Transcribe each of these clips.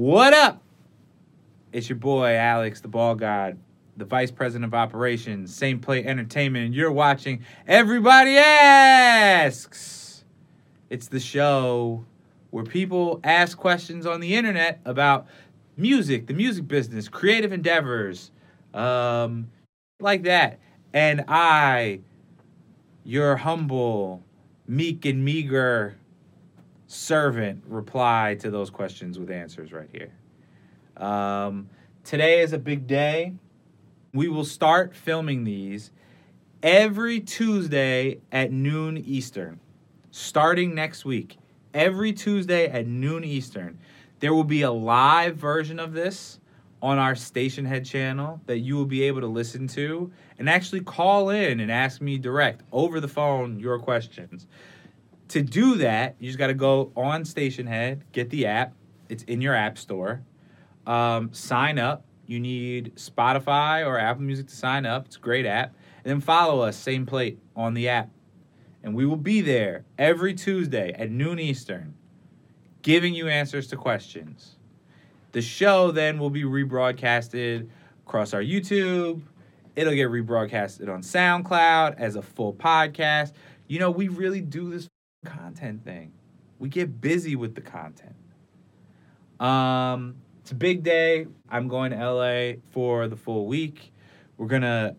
What up? It's your boy Alex, the Bald God, the Vice President of Operations, Same Plate Entertainment, and you're watching Everybody Asks. It's the show where people ask questions on the internet about music, the music business, creative endeavors, um, like that. And I, your humble, meek and meager servant, reply to those questions with answers right here. Um, today is a big day. We will start filming these every Tuesday at noon Eastern, starting next week. Every Tuesday at noon Eastern. There will be a live version of this on our station head channel that you will be able to listen to and actually call in and ask me direct over the phone your questions. To do that, you just got to go on Station Head, get the app. It's in your app store. Um, sign up. You need Spotify or Apple Music to sign up. It's a great app. And then follow us, same plate, on the app. And we will be there every Tuesday at noon Eastern, giving you answers to questions. The show then will be rebroadcasted across our YouTube. It'll get rebroadcasted on SoundCloud as a full podcast. You know, we really do this content thing. We get busy with the content. Um, it's a big day. I'm going to LA for the full week. We're gonna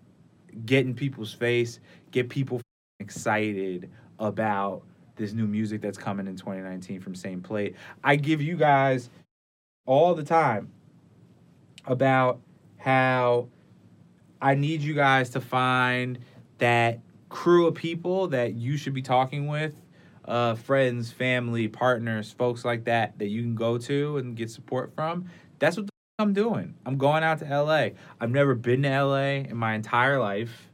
get in people's face, get people excited about this new music that's coming in 2019 from Same Plate. I give you guys all the time about how I need you guys to find that crew of people that you should be talking with uh, friends, family, partners, folks like that that you can go to and get support from. That's what I'm doing. I'm going out to LA. I've never been to LA in my entire life.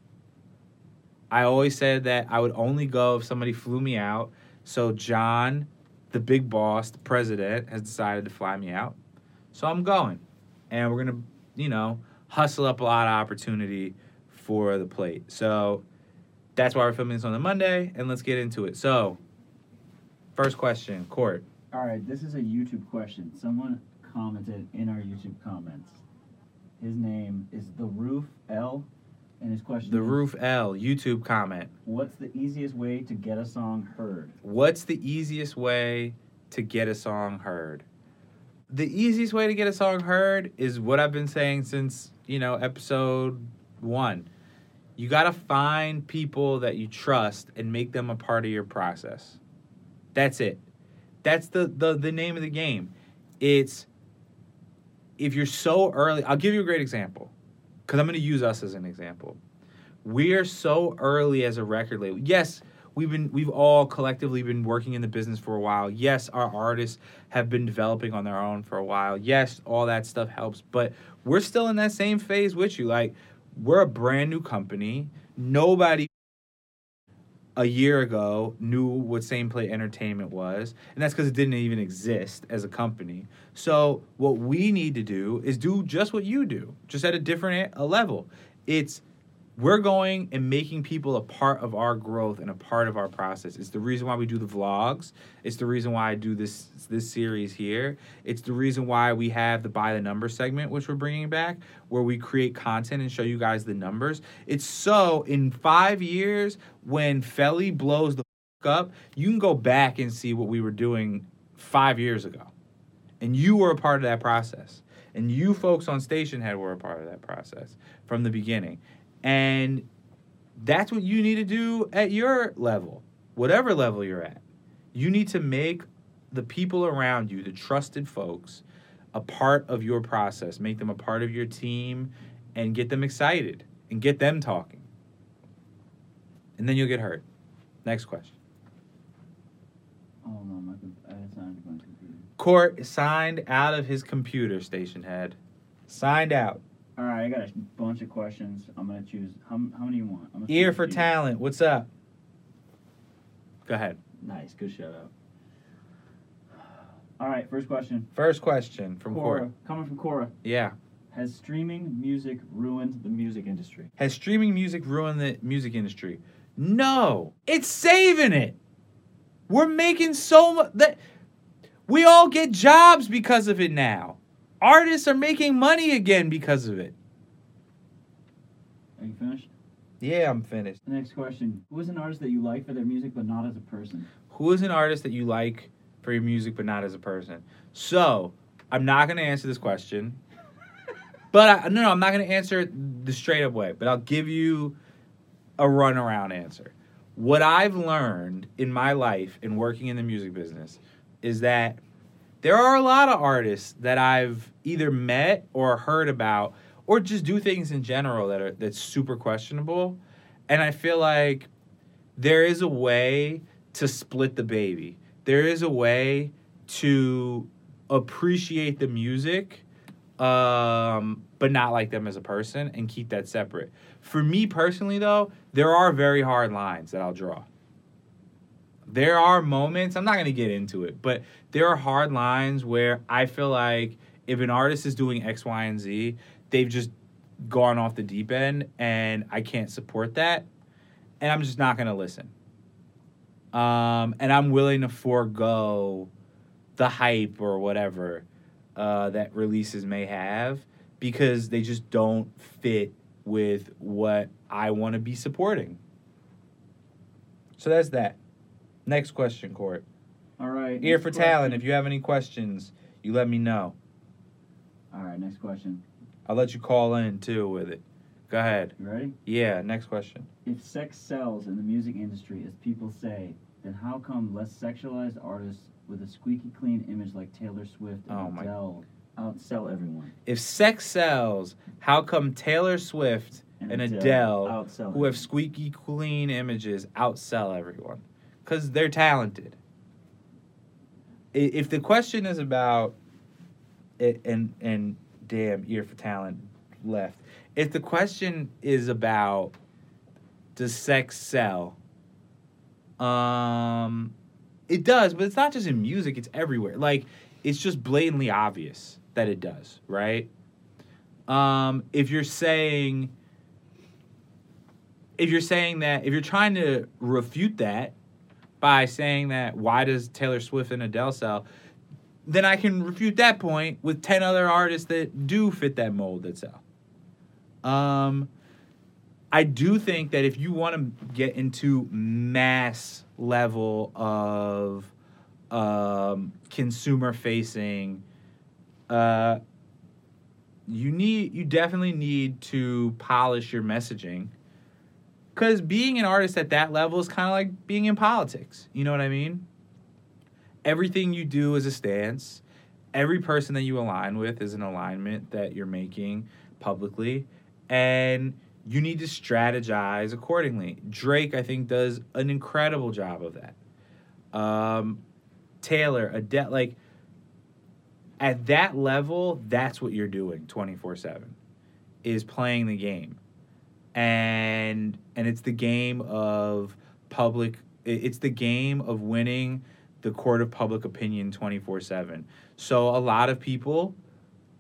I always said that I would only go if somebody flew me out. So John, the big boss, the president, has decided to fly me out. So I'm going. And we're going to, you know, hustle up a lot of opportunity for the plate. So that's why we're filming this on the Monday, and let's get into it. So, first question, Court. All right, this is a YouTube question. Someone commented in our YouTube comments. His name is the Roof L, and his question The is, Roof L, YouTube comment. What's the easiest way to get a song heard? What's the easiest way to get a song heard? The easiest way to get a song heard is what I've been saying since, you know, episode one. You got to find people that you trust and make them a part of your process. That's it. That's the, the, the name of the game. It's if you're so early, I'll give you a great example because I'm going to use us as an example. We are so early as a record label. Yes, we've been we've all collectively been working in the business for a while. Yes, our artists have been developing on their own for a while. Yes, all that stuff helps, but we're still in that same phase with you. Like we're a brand new company. Nobody a year ago knew what Same Plate Entertainment was, and that's because it didn't even exist as a company. So what we need to do is do just what you do, just at a different a level. It's we're going and making people a part of our growth and a part of our process. It's the reason why we do the vlogs. It's the reason why I do this this series here. It's the reason why we have the by the number segment, which we're bringing back, where we create content and show you guys the numbers. It's so in five years when Felly blows the f- up, you can go back and see what we were doing five years ago, and you were a part of that process. And you folks on Station Head were a part of that process from the beginning. And that's what you need to do at your level, whatever level you're at. You need to make the people around you, the trusted folks, a part of your process. Make them a part of your team and get them excited and get them talking. And then you'll get hurt. Next question. Oh no, my I signed my computer. Court signed out of his computer station head. Signed out. All right, I got a bunch of questions. I'm gonna choose. How, how many you want? I'm Ear for talent. What's up? Go ahead. Nice, good shout out. All right, first question. First question from Quora, Court. coming from Quora. Yeah. Has streaming music ruined the music industry? Has streaming music ruined the music industry? No, it's saving it. We're making so much that we all get jobs because of it now. Artists are making money again because of it. Are you finished? Yeah, I'm finished. Next question. Who is an artist that you like for their music but not as a person? Who is an artist that you like for your music but not as a person? So, I'm not going to answer this question. but I, no, no, I'm not going to answer it the straight up way, but I'll give you a runaround answer. What I've learned in my life in working in the music business is that there are a lot of artists that I've either met or heard about or just do things in general that are that's super questionable. And I feel like there is a way to split the baby. There is a way to appreciate the music um, but not like them as a person and keep that separate. For me personally, though, there are very hard lines that I'll draw. There are moments, I'm not going to get into it, but there are hard lines where I feel like if an artist is doing X, Y, and Z, they've just gone off the deep end and I can't support that. And I'm just not going to listen. Um, and I'm willing to forego the hype or whatever uh, that releases may have because they just don't fit with what I want to be supporting. So that's that. Next question, Court. All right. Ear for question. talent. If you have any questions, you let me know. All right, next question. I'll let you call in too with it. Go ahead. You ready? Yeah, next question. If sex sells in the music industry, as people say, then how come less sexualized artists with a squeaky clean image like Taylor Swift and Oh Adele outsell everyone? If sex sells, how come Taylor Swift and Adele, outsell who have squeaky clean images, outsell everyone? Because they're talented. If the question is about and and damn ear for talent left. If the question is about does sex sell? Um, it does, but it's not just in music; it's everywhere. Like it's just blatantly obvious that it does, right? Um, if you're saying if you're saying that if you're trying to refute that by saying that why does Taylor Swift and Adele sell, then I can refute that point with 10 other artists that do fit that mold that sell. Um, I do think that if you want to get into mass level of um, consumer facing, uh, you need you definitely need to polish your messaging because being an artist at that level is kind of like being in politics. You know what I mean? Everything you do is a stance. Every person that you align with is an alignment that you're making publicly. And you need to strategize accordingly. Drake, I think, does an incredible job of that. Um, Taylor, Adele, like at that level, that's what you're doing 24 7 is playing the game and and it's the game of public it's the game of winning the court of public opinion 24/7 so a lot of people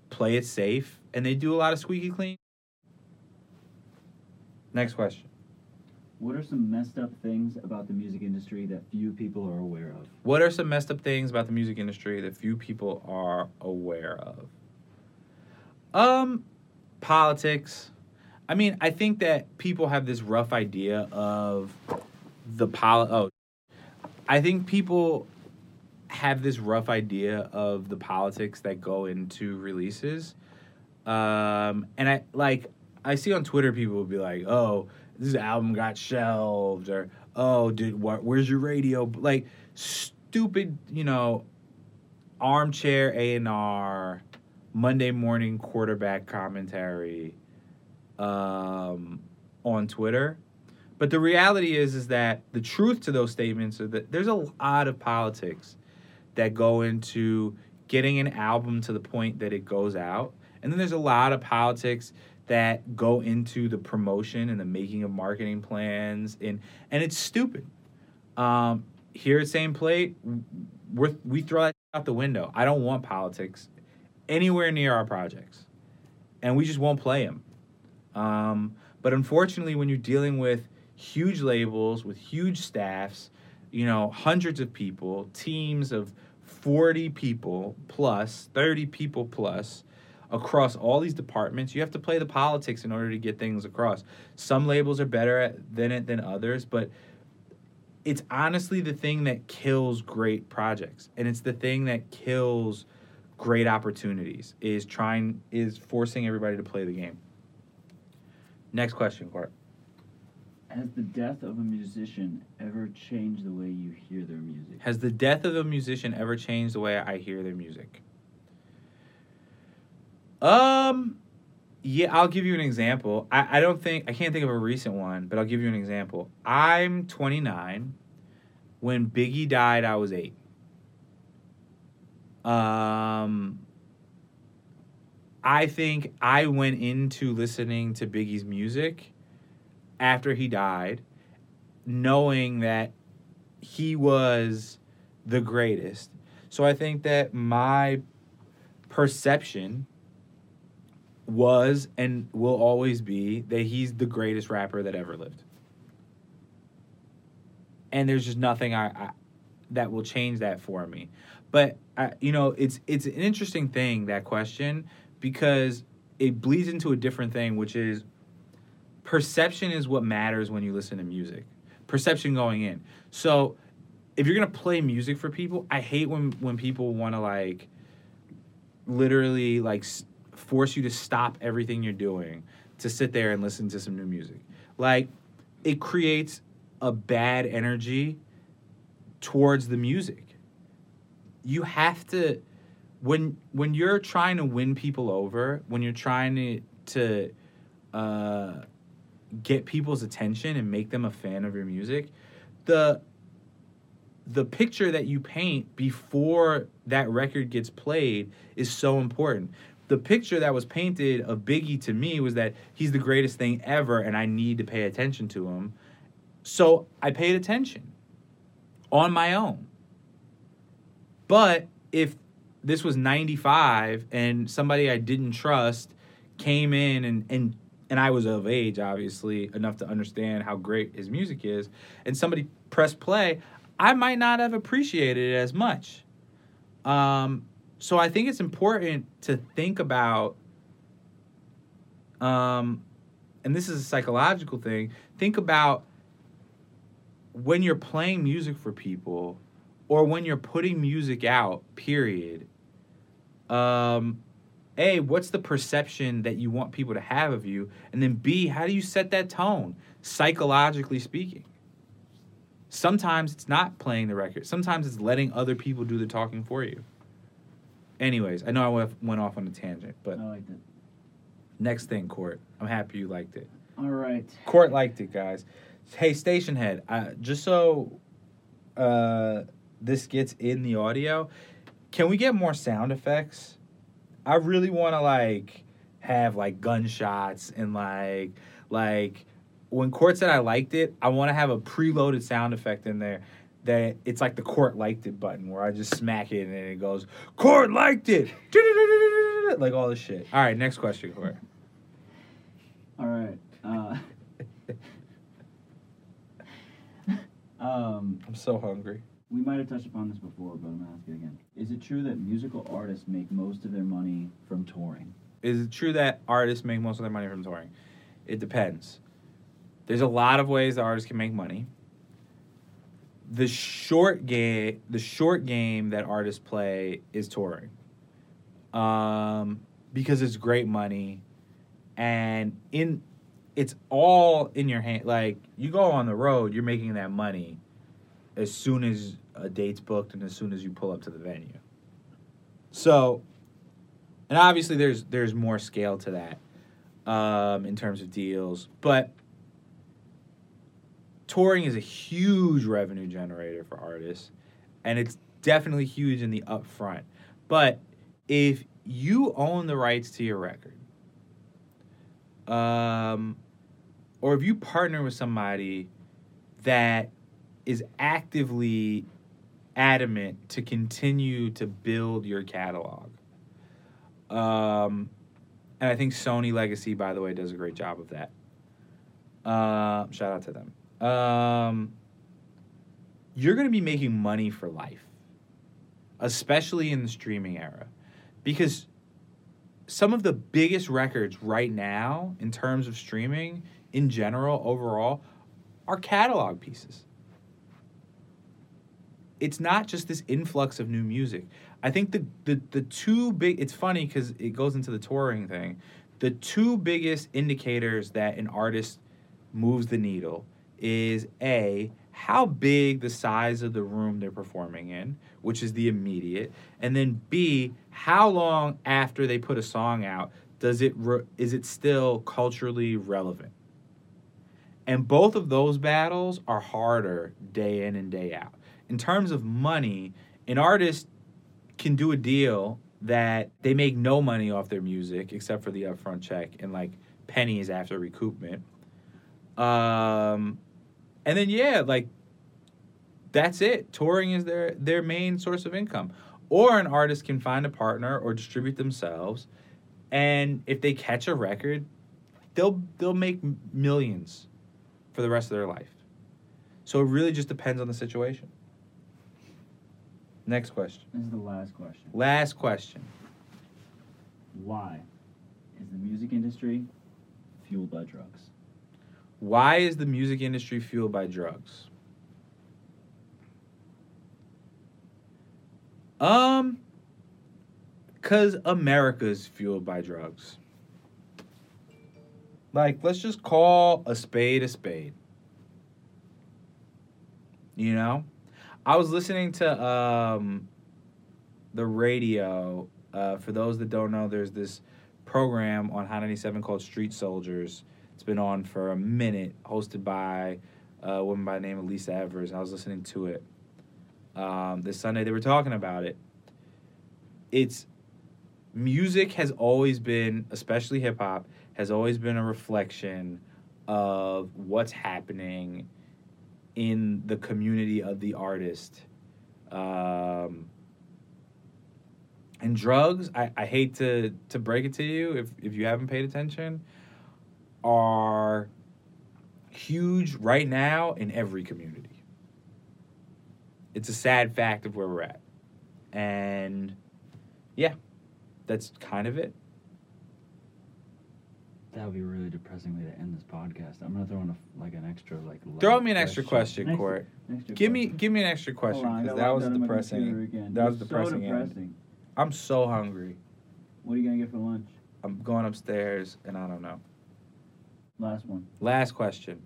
play it safe and they do a lot of squeaky clean. Next question. What are some messed up things about the music industry that few people are aware of? what are some messed up things about the music industry that few people are aware of? Um politics i mean i think that people have this rough idea of the poli- oh i think people have this rough idea of the politics that go into releases. Um and i like i see on twitter people will be like oh this album got shelved or oh dude what where's your radio? Like stupid you know armchair a&r monday morning quarterback commentary um, on twitter. But the reality is is that the truth to those statements are that there's a lot of politics that go into getting an album to the point that it goes out. And then there's a lot of politics that go into the promotion and the making of marketing plans. And and it's stupid. Um, here at same plate we're, we throw that out the window. I don't want politics anywhere near our projects. And we just won't play them um, but unfortunately when you're dealing with huge labels with huge staffs you know hundreds of people teams of 40 people plus, 30 people plus across all these departments. You have to play the politics in order to get things across. Some labels are better at than it than others, but it's honestly the thing that kills great projects. And it's the thing that kills great opportunities is trying is forcing everybody to play the game. Next question, Court. Has the death of a musician ever changed the way you hear their music? Has the death of a musician ever changed the way I hear their music? Um, yeah, I'll give you an example. I, I don't think I can't think of a recent one, but I'll give you an example. I'm 29. When Biggie died, I was eight. Um, I think I went into listening to Biggie's music after he died, knowing that he was the greatest. So I think that my perception was and will always be that he's the greatest rapper that ever lived. And there's just nothing I, I that will change that for me. But I, you know, it's it's an interesting thing that question because it bleeds into a different thing, which is perception is what matters when you listen to music. Perception going in. So if you're gonna play music for people, I hate when when people want to like literally like force you to stop everything you're doing to sit there and listen to some new music. Like it creates a bad energy towards the music. You have to when when you're trying to win people over, when you're trying to to uh, get people's attention and make them a fan of your music, the the picture that you paint before that record gets played is so important the picture that was painted of Biggie to me was that he's the greatest thing ever and I need to pay attention to him. So I paid attention on my own. But if this was 95 and somebody I didn't trust came in and, and and I was of age, obviously, enough to understand how great his music is, and somebody pressed play, I might not have appreciated it as much. Um, so I think it's important to think about um and this is a psychological thing think about when you're playing music for people or when you're putting music out period um a what's the perception that you want people to have of you and then b how do you set that tone psychologically speaking sometimes it's not playing the record sometimes it's letting other people do the talking for you Anyways, I know I went off on a tangent, but I liked it. next thing, Court. I'm happy you liked it. All right. Court liked it, guys. Hey, station head, uh, just so uh, this gets in the audio, can we get more sound effects? I really want to like have like gunshots and like like when Court said I liked it, I want to have a preloaded sound effect in there that it's like the court liked it button where I just smack it and it goes, Court liked it! Like all this shit. All right, next question, Court. All right. Uh, um, I'm so hungry. We might have touched upon this before, but I'm gonna ask it again. Is it true that musical artists make most of their money from touring? Is it true that artists make most of their money from touring? It depends. There's a lot of ways that artists can make money. The short game, the short game that artists play is touring, um, because it's great money, and in it's all in your hand. Like you go on the road, you're making that money as soon as a date's booked and as soon as you pull up to the venue. So, and obviously there's there's more scale to that um, in terms of deals, but touring is a huge revenue generator for artists, and it's definitely huge in the upfront. But if you own the rights to your record, um, or if you partner with somebody that is actively adamant to continue to build your catalog. Um, and I think Sony Legacy, by the way, does a great job of that. Uh, shout out to them. Um, you're going to be making money for life. especially in the streaming era, because some of the biggest records right now in terms of streaming in general overall are catalog pieces. It's not just this influx of new music. I think the the, the two big it's funny because it goes into the touring thing. The two biggest indicators that an artist moves the needle is a how big the size of the room they're performing in, which is the immediate, and then b how long after they put a song out does it re- is it still culturally relevant? And both of those battles are harder day in and day out. In terms of money, an artist can do a deal that they make no money off their music except for the upfront check and like pennies after recoupment. Um, and then yeah, like that's it. Touring is their their main source of income. Or an artist can find a partner or distribute themselves, and if they catch a record, they'll they'll make millions for the rest of their life. So it really just depends on the situation. Next question. This is the last question. Last question. Why is the music industry fueled by drugs? Why is the music industry fueled by drugs? Um, cause America's fueled by drugs. Like, let's just call a spade a spade. You know, I was listening to um, the radio. Uh, for those that don't know, there's this program on Hot 97 called Street Soldiers. It's been on for a minute, hosted by a woman by the name of Lisa Evers. I was listening to it um, this Sunday. They were talking about it. It's music has always been, especially hip hop, has always been a reflection of what's happening in the community of the artist. Um, and drugs, I, I hate to, to break it to you if, if you haven't paid attention, are huge right now in every community. It's a sad fact of where we're at. And yeah, that's kind of it. That would be a really depressing way to end this podcast. I'm gonna throw in a, like an extra like. Throw me an extra question, Next- Court. extra Give me give me an extra question because got that was out of my computer depressing. That was It's depressing. Depressing. I'm so hungry. What are you gonna get for lunch? I'm going upstairs and I don't know. Last one. Last question.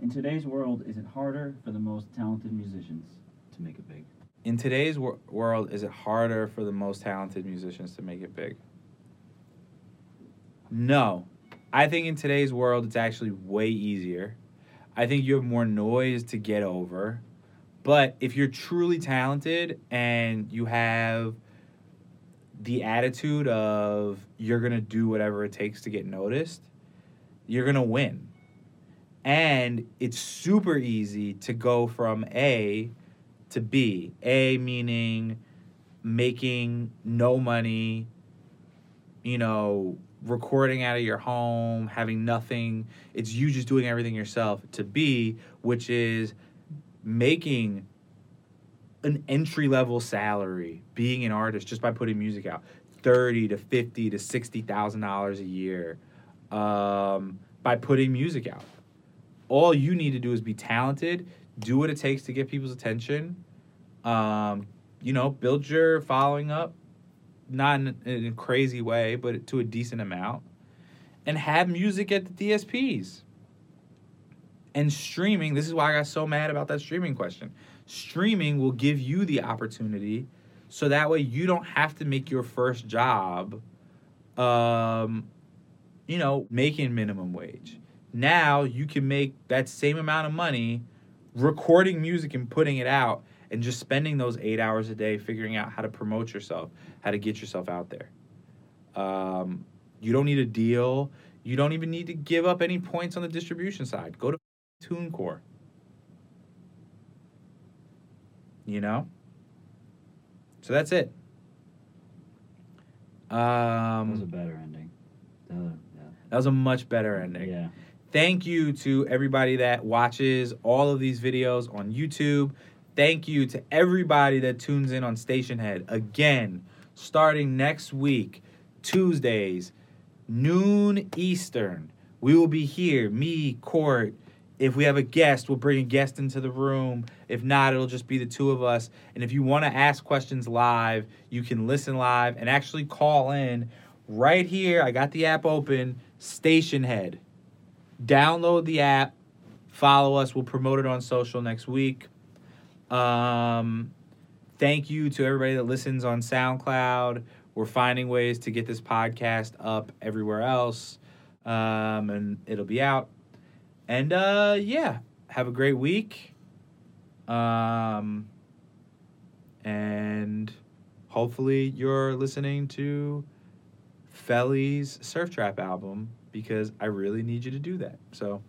In today's world, is it harder for the most talented musicians to make it big? In today's wor- world, is it harder for the most talented musicians to make it big? No. I think in today's world, it's actually way easier. I think you have more noise to get over. But if you're truly talented and you have the attitude of you're going to do whatever it takes to get noticed, you're going to win. And it's super easy to go from A to B. A meaning making no money, you know, recording out of your home, having nothing. It's you just doing everything yourself. To be, which is making an entry level salary, being an artist just by putting music out, thirty to fifty to sixty thousand dollars a year, um, by putting music out. All you need to do is be talented, do what it takes to get people's attention, um, you know, build your following up, not in, in a crazy way, but to a decent amount, and have music at the DSPs. And streaming, this is why I got so mad about that streaming question. Streaming will give you the opportunity so that way you don't have to make your first job um, you know, making minimum wage. Now you can make that same amount of money recording music and putting it out and just spending those eight hours a day figuring out how to promote yourself, how to get yourself out there. Um, you don't need a deal. You don't even need to give up any points on the distribution side. Go to TuneCore. You know? So that's it. That was a Um, better ending. Other- yeah. that was a much better ending. Yeah. Thank you to everybody that watches all of these videos on YouTube. Thank you to everybody that tunes in on Station Head. Again, starting next week, Tuesdays, noon Eastern. We will be here, me, Court. If we have a guest, we'll bring a guest into the room. If not, it'll just be the two of us. And if you want to ask questions live, you can listen live and actually call in right here. I got the app open, Station Head. Download the app, follow us. We'll promote it on social next week. Um, thank you to everybody that listens on SoundCloud. We're finding ways to get this podcast up everywhere else, um, and it'll be out. And uh, yeah, have a great week. Um, and hopefully you're listening to Felly's Surf Trap album because I really need you to do that. So